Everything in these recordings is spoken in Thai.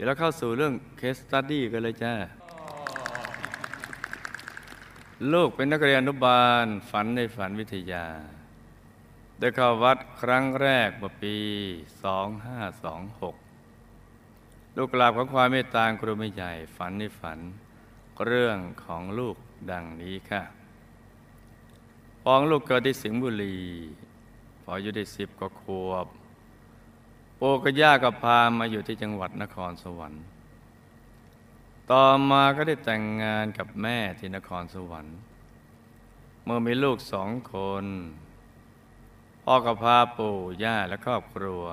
ดี๋ยวเราเข้าสู่เรื่อง case study กันเลยจ้า ลูกเป็นนักเรียนอนุบาลฝันในฝันวิทยา ได้เข้าวัดครั้งแรกเมื่อปี 2526 ลูกกราบของความเมตตาครูไม่ใหญ่ฝันในฝัน เรื่องของลูกดังนี้ค่ะปองลูกเกิดที่สิงห์บุรี พออายุได้สิบกว่าขวบ ปู่กับย่าก็พามาอยู่ที่จังหวัดนครสวรรค์ ต่อมาก็ได้แต่งงานกับแม่ที่นครสวรรค์ เมื่อมีลูกสองคนพ่อก็พาปู่ย่าและครอบครัว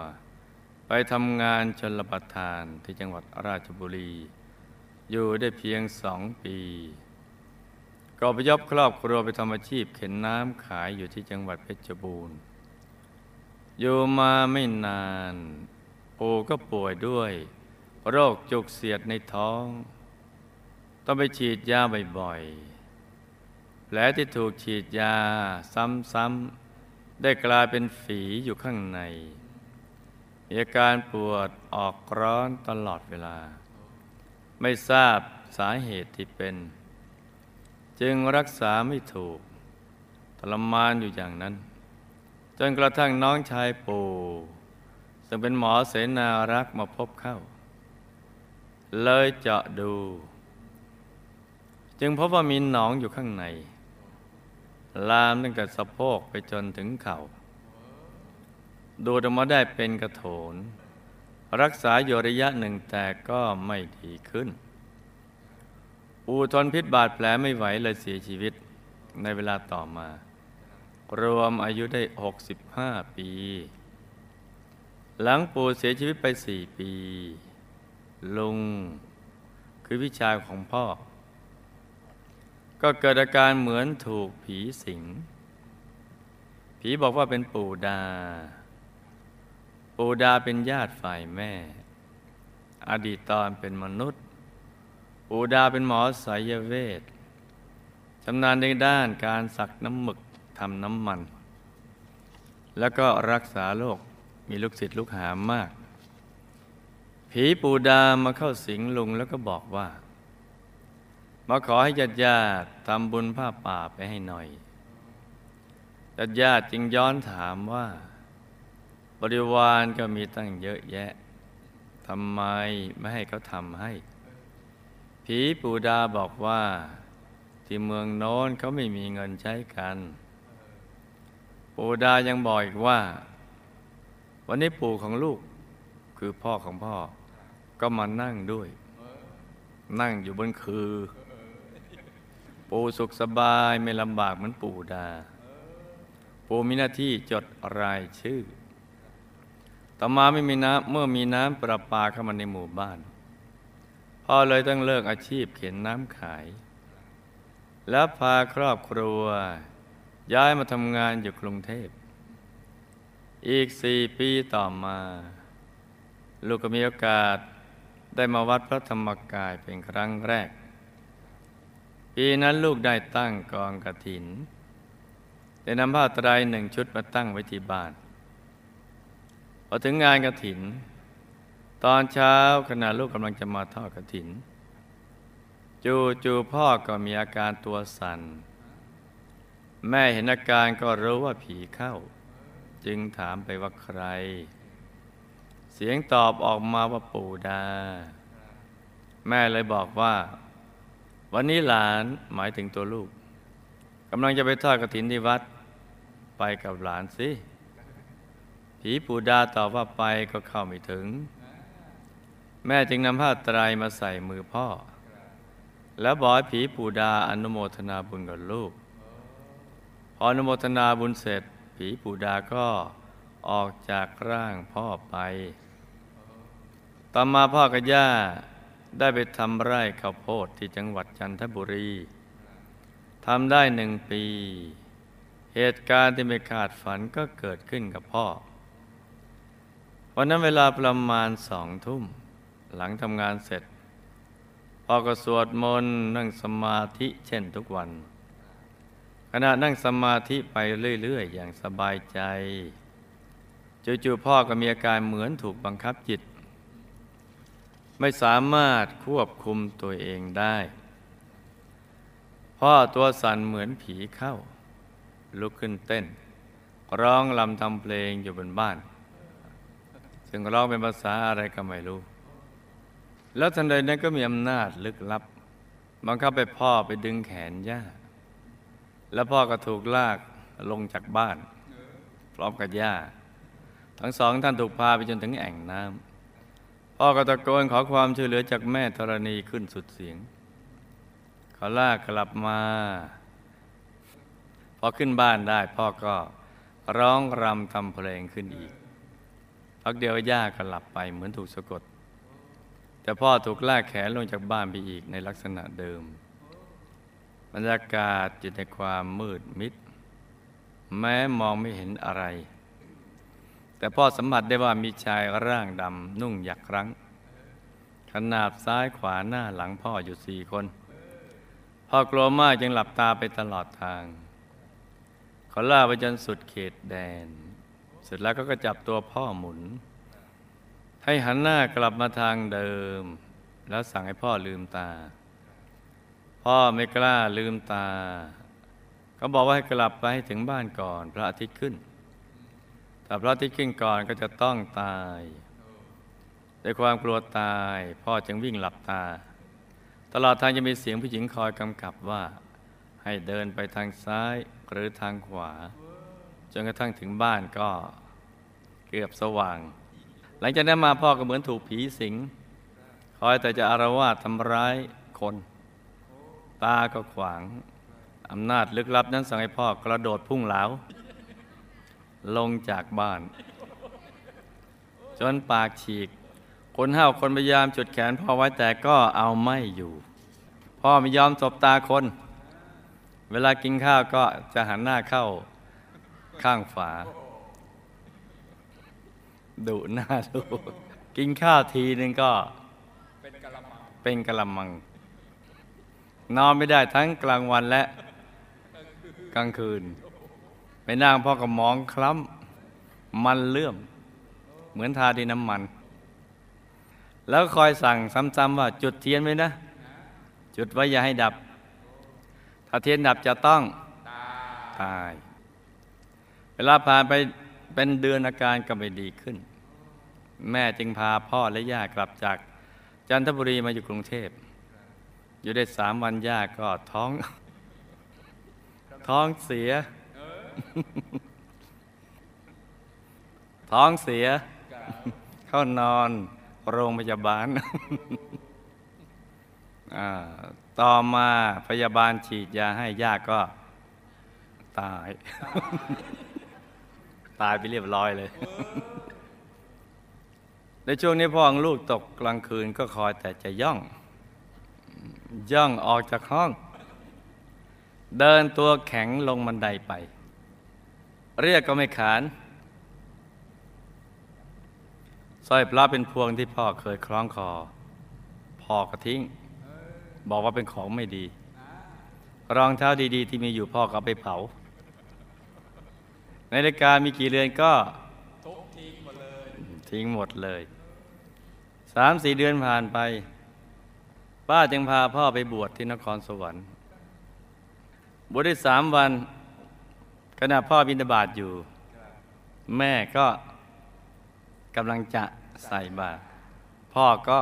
ไปทำงานชนประทานที่จังหวัดราชบุรี อยู่ได้เพียงสองปี ก็ไปยบครอบครัวไปทำอาชีพเข็นน้ำขายอยู่ที่จังหวัดเพชรบูรณ์ อยู่มาไม่นาน ปู่ก็ป่วยด้วย โรคจุกเสียดในท้อง ต้องไปฉีดยาบ่อยๆแผลที่ถูกฉีดยาซ้ำๆได้กลายเป็นฝีอยู่ข้างในมีอาการปวดออกร้อนตลอดเวลา ไม่ทราบสาเหตุที่เป็น จึงรักษาไม่ถูกทรมานอยู่อย่างนั้น จนกระทั่งน้องชายปู่ซึ่งเป็นหมอเสนารักมาพบเข้า เลยเจาะดู จึงพบว่ามีหนองอยู่ข้างใน ลามตั้งแต่สะโพกไปจนถึงเข่า ดูดออกมาได้เป็นกระโถน รักษาอยู่ระยะหนึ่งแต่ก็ไม่ดีขึ้น อูทนพิษบาดแผลไม่ไหวเลยเสียชีวิตในเวลาต่อมา รวมอายุได้ 65 ปี หลังปู่เสียชีวิตไปสี่ปี ลุง คือวิชายของพ่อ ก็เกิดอาการเหมือนถูกผีสิง ผีบอกว่าเป็นปู่ดา ปู่ดาเป็นญาติฝ่ายแม่ อดีตตอนเป็นมนุษย์ ปู่ดาเป็นหมอสายเวทชำนาญในด้านการสักน้ำหมึก ทำน้ำมัน แล้วก็รักษาโรคมีลูกศิษย์ลูกหามาก ผีปูดามาเข้าสิงลุงแล้วก็บอกว่า มาขอให้ญาติญาติทำบุญผ้าป่าไปให้หน่อยญาติญาติจึงย้อนถามว่า บริวารก็มีตั้งเยอะแยะทำไมไม่ให้เขาทำให้ ผีปูดาบอกว่า ที่เมืองโน้นเขาไม่มีเงินใช้กัน ปู่ดายังบอกอีกว่า วันนี้ปู่ของลูกคือพ่อของพ่อ ก็มานั่งด้วย นั่งอยู่บนคือ ปู่สุขสบายไม่ลำบากเหมือนปู่ดา ปู่มีหน้าที่จดรายชื่อ ต่อมาไม่มีน้ำเมื่อมีน้ำประปาเข้ามาในหมู่บ้าน พ่อเลยต้องเลิกอาชีพเข็นน้ำขาย แล้วพาครอบครัว ย้ายมาทำงานอยู่กรุงเทพ อีกสี่ปีต่อมา ลูกก็มีโอกาสได้มาวัดพระธรรมกายเป็นครั้งแรก ปีนั้นลูกได้ตั้งกองกระถินได้นำผ้าไตรหนึ่งชุดมาตั้งไว้ที่บ้านพอถึงงานกระถิน ตอนเช้าขณะลูกกำลังจะมาทอดกระถิน จูจูพ่อก็มีอาการตัวสัน่น แม่เห็นอาการก็รู้ว่าผีเข้า จึงถามไปว่าใคร เสียงตอบออกมาว่าปู่ดา แม่เลยบอกว่า วันนี้หลานหมายถึงตัวลูกกำลังจะไปทอดกระถินที่วัด ไปกับหลานสิ ผีปู่ดาตอบว่าไปก็เข้าไม่ถึง แม่จึงนำผ้าไตรมาใส่มือพ่อ แล้วบอกให้ผีปู่ดาอนุโมทนาบุญกับลูก พออนุโมทนาบุญเสร็จ ผีปูดาก็ออกจากร่างพ่อไป ต่อมาพ่อกับย่าได้ไปทำไร่ข้าวโพดที่จังหวัดจันทบุรีทำได้หนึ่งปี เหตุการณ์ที่ไม่คาดฝันก็เกิดขึ้นกับพ่อ วันนั้นเวลาประมาณสองทุ่ม หลังทำงานเสร็จพ่อก็สวดมนต์นั่งสมาธิเช่นทุกวัน ขณะนั่งสมาธิไปเรื่อย ๆ อย่างสบายใจจู่ๆพ่อก็มีอาการเหมือนถูกบังคับจิต ไม่สามารถควบคุมตัวเองได้ พ่อตัวสั่นเหมือนผีเข้า ลุกขึ้นเต้น ร้องลำทำเพลงอยู่บนบ้าน ซึ่งร้องเป็นภาษาอะไรก็ไม่รู้ แล้วทันใดนั้นก็มีอำนาจลึกลับ บังคับไปพ่อไปดึงแขนย่า แล้วพ่อก็ถูกลากลงจากบ้าน พร้อมกับย่า ทั้งสองท่านถูกพาไปจนถึงแอ่งน้ำพ่อก็ตะโกนขอความช่วยเหลือจากแม่ธรณีขึ้นสุดเสียงเขาลากกลับมา พอขึ้นบ้านได้พ่อก็ร้องรำทำเพลงขึ้นอีกพักเดียวย่าก็หลับไปเหมือนถูกสะกด แต่พ่อถูกลากแขนลงจากบ้านไปอีกในลักษณะเดิม บรรยากาศอยู่ในความมืดมิด แม้มองไม่เห็นอะไร แต่พ่อสัมผัสได้ว่ามีชายร่างดำนุ่งหยักครั้ง ขนาบซ้ายขวาหน้าหลังพ่ออยู่สี่คน พ่อกลัวมากจึงหลับตาไปตลอดทาง เขาล่าไปจนสุดเขตแดน เสร็จแล้วก็ก็จับตัวพ่อหมุน ให้หันหน้ากลับมาทางเดิม แล้วสั่งให้พ่อลืมตา พ่อไม่กล้าลืมตาเขาบอกว่าให้กลับไปให้ถึงบ้านก่อน พระอาทิตย์ขึ้นถ้าพระอาทิตย์ขึ้นก่อนก็จะต้องตายด้วยความกลัวตาย พ่อจึงวิ่งหลับตา ตลอดทางจะมีเสียงผู้หญิงคอยกำกับว่า ให้เดินไปทางซ้ายหรือทางขวาจนกระทั่งถึงบ้านก็เกือบสว่าง หลังจากนั้นมาพ่อก็เหมือนถูกผีสิง คอยแต่จะอารวาสทำร้ายคน ตาก็ขวาง อำนาจลึกลับนั้นสั่งให้พ่อกระโดดพุ่งเหลาลงจากบ้าน จนปากฉีก คนห้าวคนพยายามจุดแขนพ่อไว้แต่ก็เอาไม่อยู่ พ่อไม่ยอมสบตาคน เวลากินข้าวก็จะหันหน้าเข้าข้างฝาดุหน้าดูกินข้าวทีนึงก็เป็นกะละมัง นอนไม่ได้ทั้งกลางวันและกลางคืน ไปนั่งพ่อก็มองคล้ำมันเลื่อม เหมือนทาดีน้ำมัน แล้วคอยสั่งซ้ำๆว่าจุดเทียนไว้นะ จุดไว้อย่าให้ดับ ถ้าเทียนดับจะต้องตาย เวลาผ่านไปเป็นเดือนอาการก็ไม่ดีขึ้น แม่จึงพาพ่อและย่ากลับจากจันทบุรีมาอยู่กรุงเทพ อยู่ได้สามวันย่าก็ท้อง ท้องเสีย ท้องเสีย เข้านอนโรงพยาบาล ต่อมาพยาบาลฉีดยาให้ย่าก็ตาย ตายไปเรียบร้อยเลยในช่วงนี้พ่อของลูกตกกลางคืนก็คอยแต่จะย่อง ย่องออกจากห้อง เดินตัวแข็งลงบันไดไป เรียกก็ไม่ขานสร้อยพระเป็นพวงที่พ่อเคยคล้องคอ พ่อก็ทิ้ง บอกว่าเป็นของไม่ดี รองเท้าดีๆ ที่มีอยู่พ่อก็เอาไปเผานาฬิกามีกี่เรือนก็ทิ้งหมดเลยสามสี่เดือนผ่านไป ป้าจึงพาพ่อไปบวชที่นครสวรรค์ บวชได้สามวันขณะพ่อบิณฑบาตอยู่ แม่ก็กำลังจะใส่บาตรพ่อก็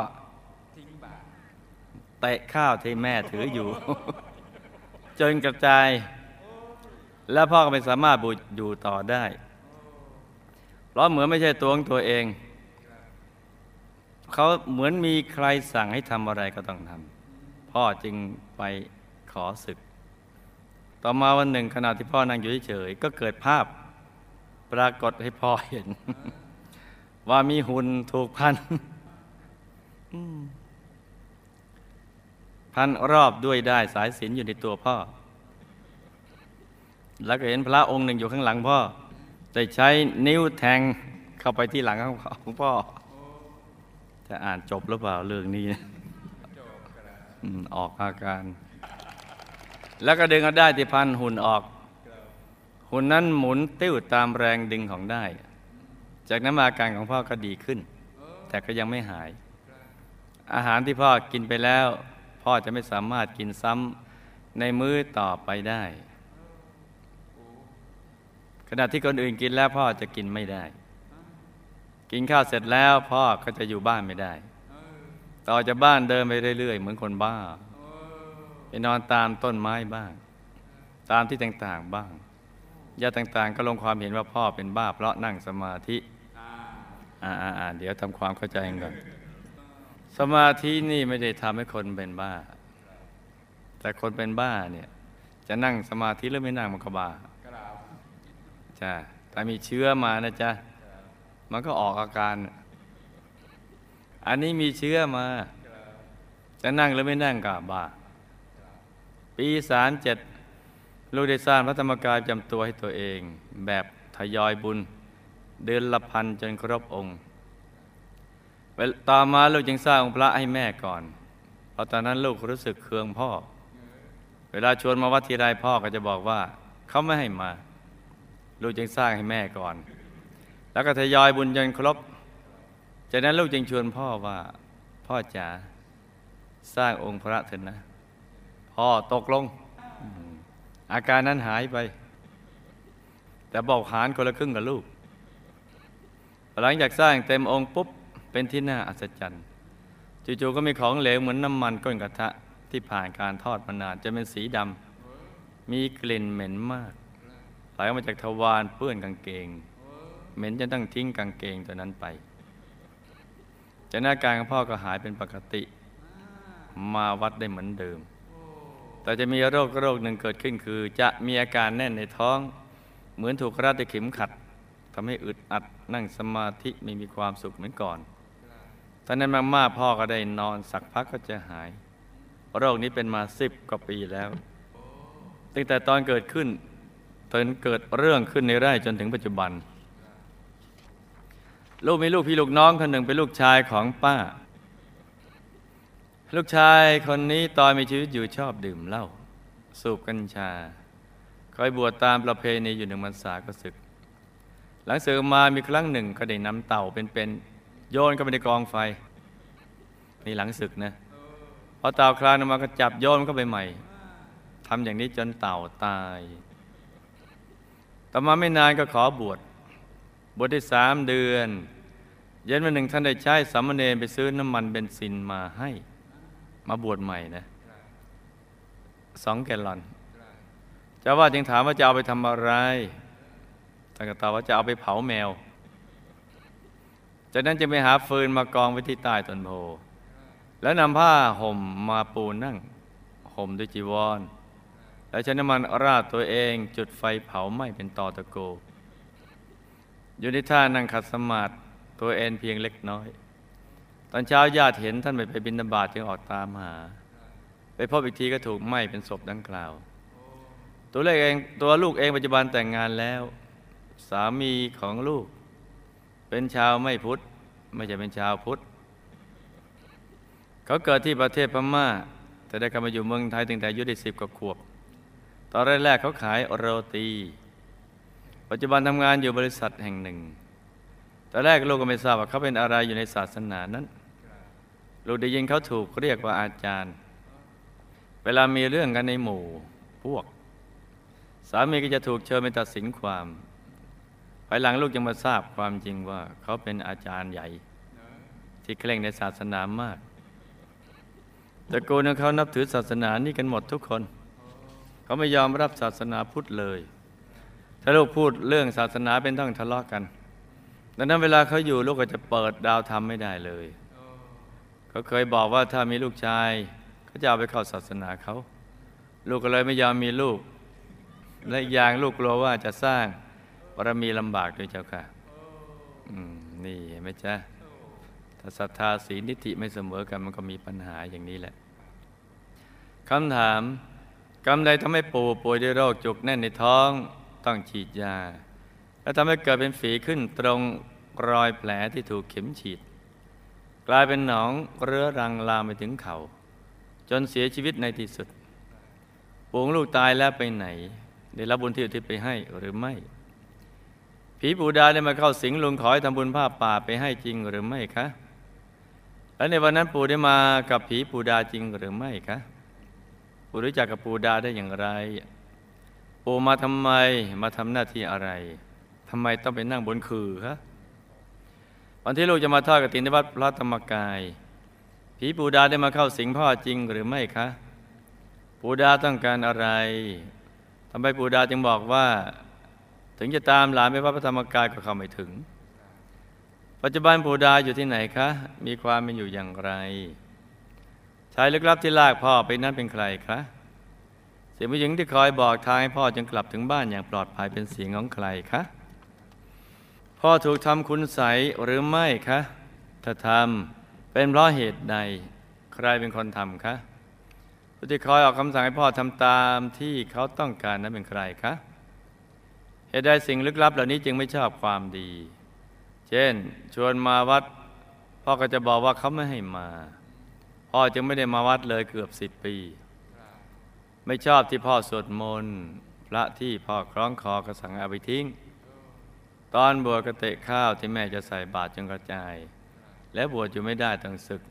เตะข้าวที่แม่ถืออยู่ จนกระจาย แล้วพ่อก็ไม่สามารถบูชอยู่ต่อได้ เพราะเหมือนไม่ใช่ตัวของตัวเอง เขาเหมือนมีใครสั่งให้ทำอะไรก็ต้องทำพ่อจึงไปขอศึก ต่อมาวันหนึ่งขณะที่พ่อนั่งอยู่เฉยๆก็เกิดภาพปรากฏให้พ่อเห็น ว่ามีหุ่นถูกพันพันรอบด้วยได้สายสิญอยู่ในตัวพ่อ แล้วก็เห็นพระองค์หนึ่งอยู่ข้างหลังพ่อได้ใช้นิ้วแทงเข้าไปที่หลังของพ่อ จะอ่านจบหรือเปล่าเรื่องนี้อออกอาการ แล้วก็ดึงเอาได้ที่พันหุ่นออก หุ่นนั้นหมุนติ้วตามแรงดึงของได้ จากนั้นอาการของพ่อก็ดีขึ้น แต่ก็ยังไม่หาย อาหารที่พ่อกินไปแล้ว พ่อจะไม่สามารถกินซ้ำในมื้อต่อไปได้ ขณะที่คนอื่นกินแล้วพ่อจะกินไม่ได้ กินข้าวเสร็จแล้วพ่อก็จะอยู่บ้านไม่ได้ ต่อจากบ้านเดินไปเรื่อย ๆ เหมือนคนบ้า ไปนอนตามต้นไม้บ้าง ตามที่ต่างๆบ้างญาติต่าง ๆ ก็ลงความเห็นว่าพ่อเป็นบ้า เพราะนั่งสมาธิอ่าๆเดี๋ยวทำความเข้าใจกันก่อน สมาธินี่ไม่ได้ทำให้คนเป็นบ้า แต่คนเป็นบ้าเนี่ยจะนั่งสมาธิหรือไม่นั่งมันก็บ้าจ้ะถ้ามีเชื้อมานะจ๊ะ มันก็ออกอาการ อันนี้มีเชื้อมา จะนั่งหรือไม่นั่งก็บ้าปีสามเจ็ดลูกได้สร้างพระธรรมกายจำตัวให้ตัวเอง แบบทยอยบุญ เดือนละพันจนครบองค์ต่อมาลูกจึงสร้างองค์พระให้แม่ก่อน เพราะตอนนั้นลูกรู้สึกเคืองพ่อ เวลาชวนมาวัดทีไรพ่อก็จะบอกว่า เขาไม่ให้มา ลูกจึงสร้างให้แม่ก่อน แล้วก็ทยอยบุญจนครบ จากนั้นลูกจึงชวนพ่อว่า พ่อจ๋าสร้างองค์พระเถิดนะ พ่อตกลง อาการนั้นหายไป แต่บอกหารคนละครึ่งกับลูก หลังจากสร้างเต็มองค์ปุ๊บ เป็นที่น่าอัศจรรย์จู่ๆก็มีของเหลวเหมือนน้ำมันก้นกระทะที่ผ่านการทอดมานานจะเป็นสีดำมีกลิ่นเหม็นมากไหลออกมาจากทวารเปื้อนกางเกง เหม็นจนต้องทิ้งกางเกงตัวนั้นไปจากนั้นอาการของพ่อก็หายเป็นปกติ มาวัดได้เหมือนเดิม แต่จะมีโรคโรคหนึ่งเกิดขึ้นคือ จะมีอาการแน่นในท้อง เหมือนถูกรัดด้วยเข็มขัดทำให้อึดอัดนั่งสมาธิไม่มีความสุขเหมือนก่อนตอนนั้นมากๆพ่อก็ได้นอนสักพักก็จะหาย โรคนี้เป็นมาสิบกว่าปีแล้ว ตั้งแต่ตอนเกิดขึ้นจนเกิดเรื่องขึ้นในไร่จนถึงปัจจุบัน ลูกมีลูกพี่ลูกน้องคนหนึ่งเป็นลูกชายของป้า ลูกชายคนนี้ตอนมีชีวิตอยู่ชอบดื่มเหล้าสูบกัญชาคอยบวชตามประเพณีอยู่หนึ่งพรรษาก็ศึก หลังศึกมามีครั้งหนึ่งก็ได้นำเต่าเป็นๆโยนเข้าไปในกองไฟนี่หลังศึกนะพอเต่าคลานออกมาก็จับโยนเข้าไปใหม่ทำอย่างนี้จนเต่าตาย ต่อมาไม่นานก็ขอบวช บวชได้สามเดือน เย็นวันหนึ่งท่านได้ใช้สามเณรไปซื้อน้ำมันเบนซินมาให้ มาบวชใหม่นะสองแกลลอนเจ้าว่าจึงถามว่าจะเอาไปทำอะไรท่านก็ตอบว่าจะเอาไปเผาแมว จากนั้นจะไปหาฟืนมากองไว้ที่ใต้ต้นโพแล้วนำผ้าห่มมาปูนั่งห่มด้วยจีวร แล้วใช้น้ำมันราดตัวเองจุดไฟเผาไหม้เป็นตอตะโก อยู่ในท่านั่งขัดสมาธิตัวเองเพียงเล็กน้อย ตอนเช้าญาติเห็นท่านไปไปบินบาตจึงออกตามหา ไปพบอีกทีก็ถูกไหม้เป็นศพดังกล่าว ตัวเลกเองตัวลูกเองปัจจุบันแต่งงานแล้ว สามีของลูก เป็นชาวไม่พุทธไม่ใช่เป็นชาวพุทธเขาเกิดที่ประเทศพม่า แต่ได้กลับมาอยู่เมืองไทยตั้งแต่อายุได้สิบกว่าขวบ ตอนแรกๆเขาขายโรตี ปัจจุบันทำงานอยู่บริษัทแห่งหนึ่ง ตอนแรกลูกก็ไม่ทราบว่าเขาเป็นอะไรอยู่ในศาสนานั้น ลูกได้ยินเขาถูกเรียกว่าอาจารย์ เวลามีเรื่องกันในหมู่พวก สามีก็จะถูกเชิญไปตัดสินความภายหลังลูกยังมาทราบความจริงว่าเขาเป็นอาจารย์ใหญ่ ที่เคร่งในศาสนามากแต่กูนเขานับถือศาสนานี่กันหมดทุกคน เขาไม่ยอมรับศาสนาพุทธเลย ถ้าลูกพูดเรื่องศาสนาเป็นต้องทะเลาะกัน ดังนั้นเวลาเขาอยู่ลูกก็จะเปิดดาวธรรมไม่ได้เลยเขาเคยบอกว่าถ้ามีลูกชายเขาจะเอาไปเข้าศาสนาเขา ลูกก็เลยไม่ยอมมีลูก และอย่างลูกกลัวว่าจะสร้างบารมีลำบากด้วยเจ้าค่ะนี่เห็นไหมจ๊ะถ้าศรัทธาศีลนิติไม่เสมอกันมันก็มีปัญหาอย่างนี้แหละคำถามกรรมใดทำให้ปู่ป่วยด้วยโรคจุกแน่นในท้อง ต้องฉีดยา แล้วทำให้เกิดเป็นฝีขึ้นตรงรอยแผลที่ถูกเข็มฉีด กลายเป็นหนองเรื้อรังลามไปถึงเขา่าจนเสียชีวิตในที่สุดปู่ลูกตายแล้วไปไหน ได้รับบุญที่อุทิศไปให้หรือไม่ ผีปู่ดาได้มาเข้าสิงลุงขอให้ทำบุญผ้าป่าไปให้จริงหรือไม่คะแล้วในวันนั้นปู่ได้มากับผีปูดาจริงหรือไม่คะปู่รู้จักกับปูดาได้อย่างไร ปู่มาทำไมมาทำหน้าที่อะไรทำไมต้องไปนั่งบนคือคะวันที่ลูกจะมาทอดกฐินในวัดพระธรรมกาย ผีปูดาได้มาเข้าสิงพ่อจริงหรือไม่คะ ปูดาต้องการอะไรทำไมปูดาจึงบอกว่า ถึงจะตามหลานไปวัดพระธรรมกายก็เข้าไม่ถึง ปัจจุบันปูดาอยู่ที่ไหนคะ มีความเป็นอยู่อย่างไรชายลึกลับที่ลากพ่อไปนั้นเป็นใครคะ เสียงผู้หญิงที่คอยบอกทางให้พ่อจึงกลับถึงบ้านอย่างปลอดภัยเป็นเสียงของใครคะ พ่อถูกทำคุณใสหรือไม่คะ ถ้าทำเป็นเพราะเหตุใด ใครเป็นคนทำคะผู้ที่คอยออกคำสั่งให้พ่อทำตามที่เขาต้องการนั้นเป็นใครคะ เหตุใดสิ่งลึกลับเหล่านี้จึงไม่ชอบความดี เช่น ชวนมาวัด พ่อก็จะบอกว่าเขาไม่ให้มา พ่อจึงไม่ได้มาวัดเลยเกือบสิบปี ไม่ชอบที่พ่อสวดมนต์พระที่พ่อคล้องคอกระสังเอาไปทิ้ง ตอนบวชกระเตะข้าวที่แม่จะใส่บาตรจนกระจาย และบวชอยู่ไม่ได้ต้องศึก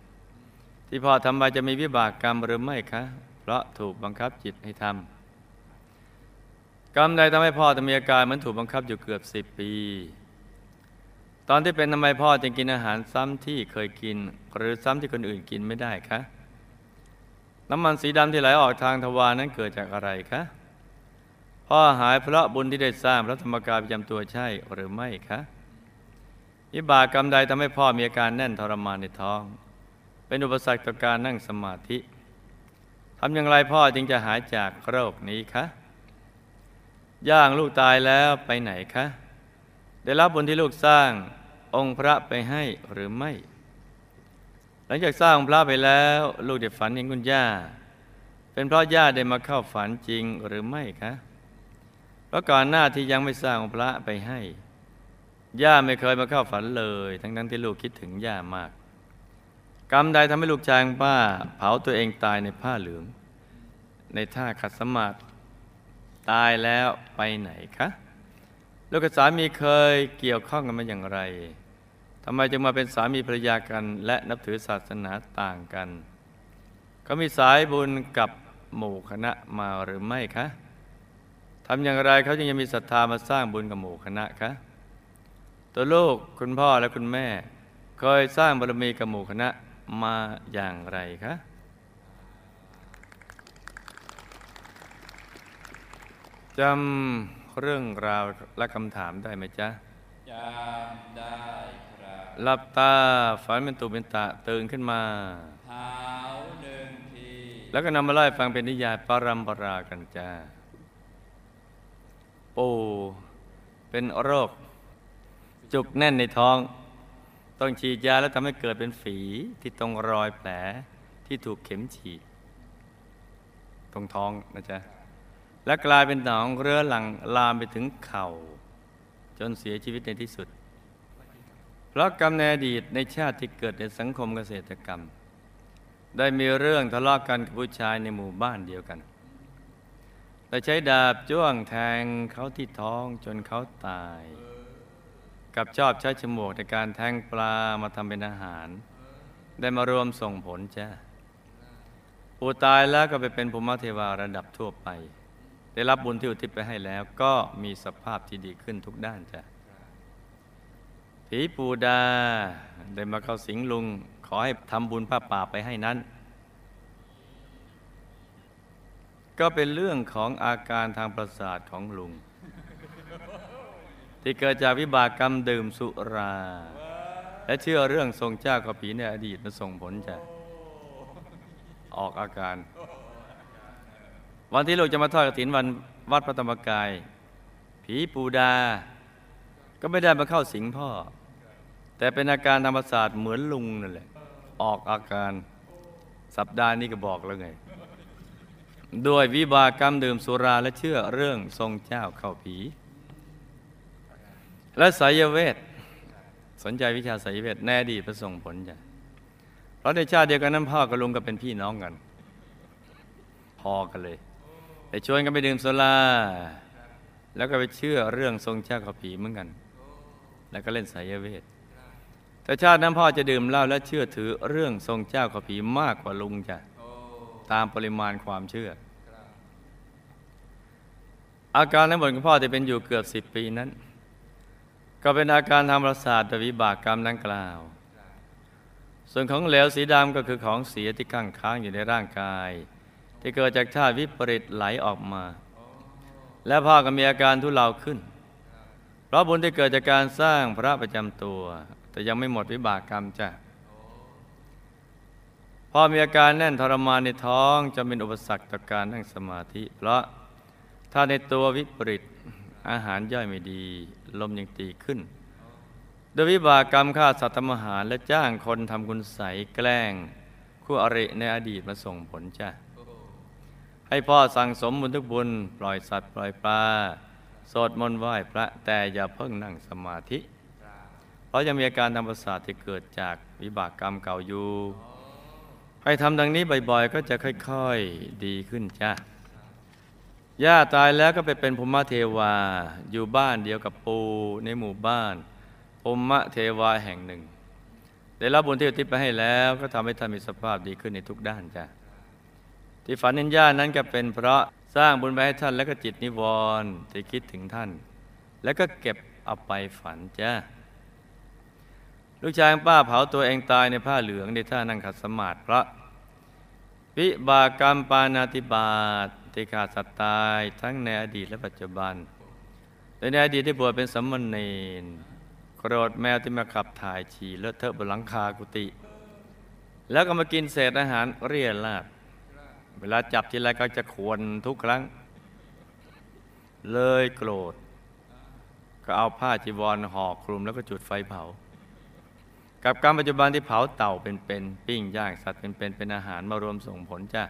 ที่พ่อทำไปจะมีวิบากกรรมหรือไม่คะ เพราะถูกบังคับจิตให้ทำกรรมใดทำให้พ่อต้องมีอาการเหมือนถูกบังคับอยู่เกือบสิบปี ตอนที่เป็นทำไมพ่อจึงกินอาหารซ้ำที่เคยกิน หรือซ้ำที่คนอื่นกินไม่ได้คะ น้ำมันสีดำที่ไหลออกทางทวารนั้นเกิดจากอะไรคะพ่อหายเพราะบุญที่ได้สร้างพระธรรมกายประจำตัวใช่หรือไม่คะวิบากกรรมใดทำให้พ่อมีอาการแน่นทรมานในท้อง เป็นอุปสรรคต่อการนั่งสมาธิทำอย่างไรพ่อจึงจะหายจากโรคนี้คะย่างลูกตายแล้วไปไหนคะ ได้รับบุญที่ลูกสร้างองค์พระไปให้หรือไม่ หลังจากสร้างองพระไปแล้ว ลูกได้ฝันเห็นคุณย่า เป็นเพราะย่าได้มาเข้าฝันจริงหรือไม่คะเพราะก่อนหน้าที่ยังไม่สร้างองพระไปให้ ย่าไม่เคยมาเข้าฝันเลย ทั้งนั้นที่ลูกคิดถึงย่ามาก กรรมใดทำให้ลูกชายของป้า เผาตัวเองตายในผ้าเหลือง ในท่าขัดสมาธิตายแล้วไปไหนคะ ลูกกับสามีเคยเกี่ยวข้องกันมาอย่างไร ทำไมจึงมาเป็นสามีภรรยากัน และนับถือศาสนาต่างกันเขามีสายบุญกับหมู่คณะมาหรือไม่คะทำอย่างไรเขาจึงจะมีศรัทธามาสร้างบุญกับหมู่คณะคะตัวลูกคุณพ่อและคุณแม่ เคยสร้างบารมีกับหมู่คณะมาอย่างไรคะจำเรื่องราวและคำถามได้ไหมจ๊ะจำได้ หลับตาฝันเป็นตุเป็นตะตื่นขึ้นมาเท้าหนึ่งที แล้วก็นำมาไล่าให้ฟังเป็นนิยายปรัมปรากันจ้าปูเป็นโรค จุกแน่นในท้อง ต้องฉีดยาแล้วทำให้เกิดเป็นฝีที่ตรงรอยแผลที่ถูกเข็มฉีด ตรงท้องนะจ๊ะและกลายเป็นหนองเรื้อหลังลามไปถึงเข่า จนเสียชีวิตในที่สุด เพราะกรรมในอดีตในชาติที่เกิดในสังคมเกษตรกรรม ได้มีเรื่องทะเลาะกันกับผู้ชายในหมู่บ้านเดียวกันและใช้ดาบจ้วงแทงเขาที่ท้องจนเขาตาย กับชอบใช้ฉมวกในการแทงปลามาทำเป็นอาหาร ได้มารวมส่งผลจ้าปูตายแล้วก็ไปเป็นภูมิเทวาระดับทั่วไป ได้รับบุญที่อุทิศไปให้แล้วก็มีสภาพที่ดีขึ้นทุกด้านจ้ะ ผีปูดาได้มาเข้าสิงลุง ขอให้ทำบุญผ้าป่าไปให้นั้น ก็เป็นเรื่องของอาการทางประสาทของลุง ที่เกิดจากวิบากกรรมดื่มสุรา และเชื่อเรื่องทรงเจ้ากับผีในอดีตมาส่งผลจะออกอาการ วันที่ลูกจะมาทอดกฐินวันวัดพระธรรมกาย ผีปูดา ก็ไม่ได้มาเข้าสิงพ่อ แต่เป็นอาการธรรมศาสตร์เหมือนลุงนั่นแหละ ออกอาการสัปดาห์นี้ก็บอกแล้วไง ด้วยวิบากรรมดื่มสุราและเชื่อเรื่องทรงเจ้าเข้าผี และสายเวท สนใจวิชาสายเวทแน่ดีประส่งผลจ้ะเพราะในชาติเดียวกันนั้นพ่อกับลุงก็เป็นพี่น้องกัน พอกันเลย แต่ชวนกันไปดื่มสุราแล้วก็ไปเชื่อเรื่องทรงเจ้าเข้าผีเหมือนกัน แล้วก็เล่นสายเวท แต่ชาตินั้นพ่อจะดื่มเหล้าและเชื่อถือเรื่องทรงเจ้าขอผีมากกว่าลุงจ้ะตามปริมาณความเชื่อ อาการทั้งหมดของพ่อที่เป็นอยู่เกือบสิบปีนั้น ก็เป็นอาการทางประสาทวิบากกรรมดังกล่าว ส่วนของเหลวสีดำก็คือของเสียที่ข้งค้างอยู่ในร่างกาย ที่เกิดจากธาตุวิปริตไหลออกมา และพ่อก็มีอาการทุเลาขึ้น ราะบุญที่เกิดจากการสร้างพระประจำตัว แต่ยังไม่หมดวิบากกรรมจ้ะพ่อมีอาการแน่นทรมานในท้องจะเป็นอุปสรรคต่อการนั่งสมาธิ เพราะถ้าในตัววิปริตอาหารย่อยไม่ดี ลมยังตีขึ้น โดยวิบากกรรมฆ่าสัตว์ทำอาหารและจ้างคนทำคุณใสยแกล้ง คู่อริในอดีตมาส่งผลจ้ะให้พ่อสั่งสมบุญทุกบุญ ปล่อยสัตว์ปล่อยปลา สวดมนต์ไหว้พระแต่อย่าเพิ่งนั่งสมาธิ เพราะยังมีอาการทางประสาทที่เกิดจากวิบากกรรมเก่าอยู่ ให้ทำดังนี้บ่อยๆ ก็จะค่อยๆดีขึ้นจ้ะย่าตายแล้วก็ไปเป็นภูมิเทวา อยู่บ้านเดียวกับปูในหมู่บ้านภูมิเทวาแห่งหนึ่ง ได้รับบุญที่อุทิศไปให้แล้วก็ทำให้ท่านมีสภาพดีขึ้นในทุกด้านจ้ะที่ฝันเห็นญานั้นก็เป็นเพราะ สร้างบุญไปให้ท่านแล้วก็จิตนิวรณ์ที่คิดถึงท่าน แล้วก็เก็บเอาไปฝันจ้าลูกชายป้าเผาตัวเองตายในผ้าเหลืองในท่านั่งขัดสมาธิพระ วิบากกรรมปานาติบาตที่ขาดสัตว์ตายทั้งในอดีตและปัจจุบันโดยในอดีตได้บวชเป็นสมณเณรโกรธแมวที่มาขับถ่ายฉี่เลอะเทอะบนหลังคากุฏิแล้วก็มากินเศษอาหารเรียราด เวลาจับทีไรก็จะขวนทุกครั้ง เลยโกรธ ก็เอาผ้าจีวรห่อคลุมแล้วก็จุดไฟเผา กับการปัจจุบันที่เผาเต่าเป็นๆปปิ้งย่างสัตว์เป็นๆเป็นอาหารมารวมส่งผลจ้ะ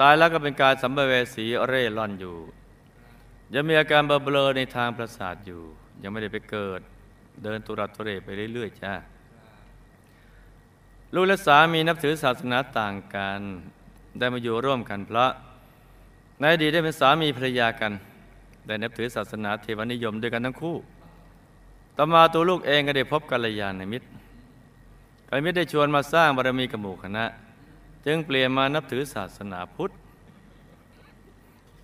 ตายแล้วก็เป็นการสัมภเวสีเร่ร่อนอยู่ ยังมีอาการเบลอในทางประสาทอยู่ ยังไม่ได้ไปเกิด เดินตุรัตุเรไปเรื่อยๆจ้า ลูกและสามีนับถือศาสนาต่างกัน ได้มาอยู่ร่วมกันเพราะในอดีตได้เป็นสามีภรรยากัน ได้นับถือศาสนาเทวนิยมด้วยกันทั้งคู่ ต่อมาตัวลูกเองก็ได้พบกัลยาณมิตรกัลยาณมิตรได้ชวนมาสร้างบารมีกับหมู่คณะ จึงเปลี่ยนมานับถือศาสนาพุทธ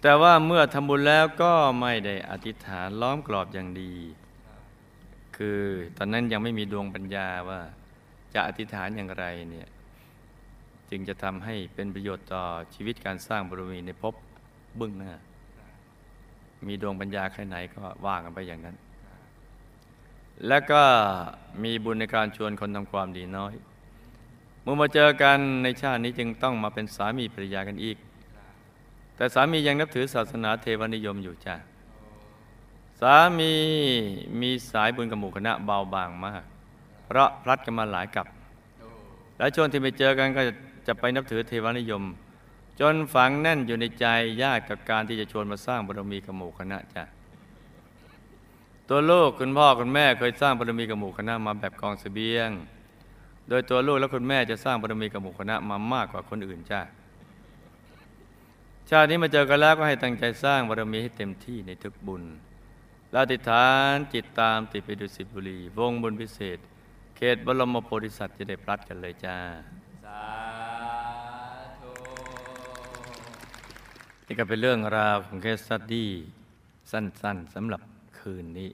แต่ว่าเมื่อทำบุญแล้วก็ไม่ได้อธิษฐานล้อมกรอบอย่างดี คือตอนนั้นยังไม่มีดวงปัญญาว่า จะอธิษฐานอย่างไรเนี่ยจึงจะทำให้เป็นประโยชน์ต่อชีวิตการสร้างบารมีในภพเบื้องหน้า มีดวงปัญญาแค่ไหนก็ว่างกันไปอย่างนั้น แล้วก็มีบุญในการชวนคนทำความดีน้อย เมื่อมาเจอกันในชาตินี้จึงต้องมาเป็นสามีภรรยากันอีก แต่สามียังนับถือศาสนาเทวนิยมอยู่จ้ะสามีมีสายบุญกับหมู่คณะเบาบางมาก เพราะพลัดกันมาหลายกับโอ้และช่วงที่ไปเจอกันก็จะไปนับถือเทวนิยม จนฝังแน่นอยู่ในใจยากกับการที่จะชวนมาสร้างบารมีกับหมู่คณะจ้ะตัวลูกคุณพ่อคุณแม่เคยสร้างบารมีกับหมู่คณะมาแบบกองเสบียง โดยตัวลูกและคุณแม่จะสร้างบารมีกับหมู่คณะมามากกว่าคนอื่นจ้ะชาตินี้มาเจอกันแล้วก็ให้ตั้งใจสร้างบารมีให้เต็มที่ในทุกบุญและอธิษฐานจิตตามติดไปดุสิตบุรี วงบุญพิเศษ เขตบรมโพธิสัตว์จะได้พลัดกันเลยจ้า สาธุนี่ก็เป็นเรื่องราวของเคสสตดี้สั้นๆสำหรับคืนนี้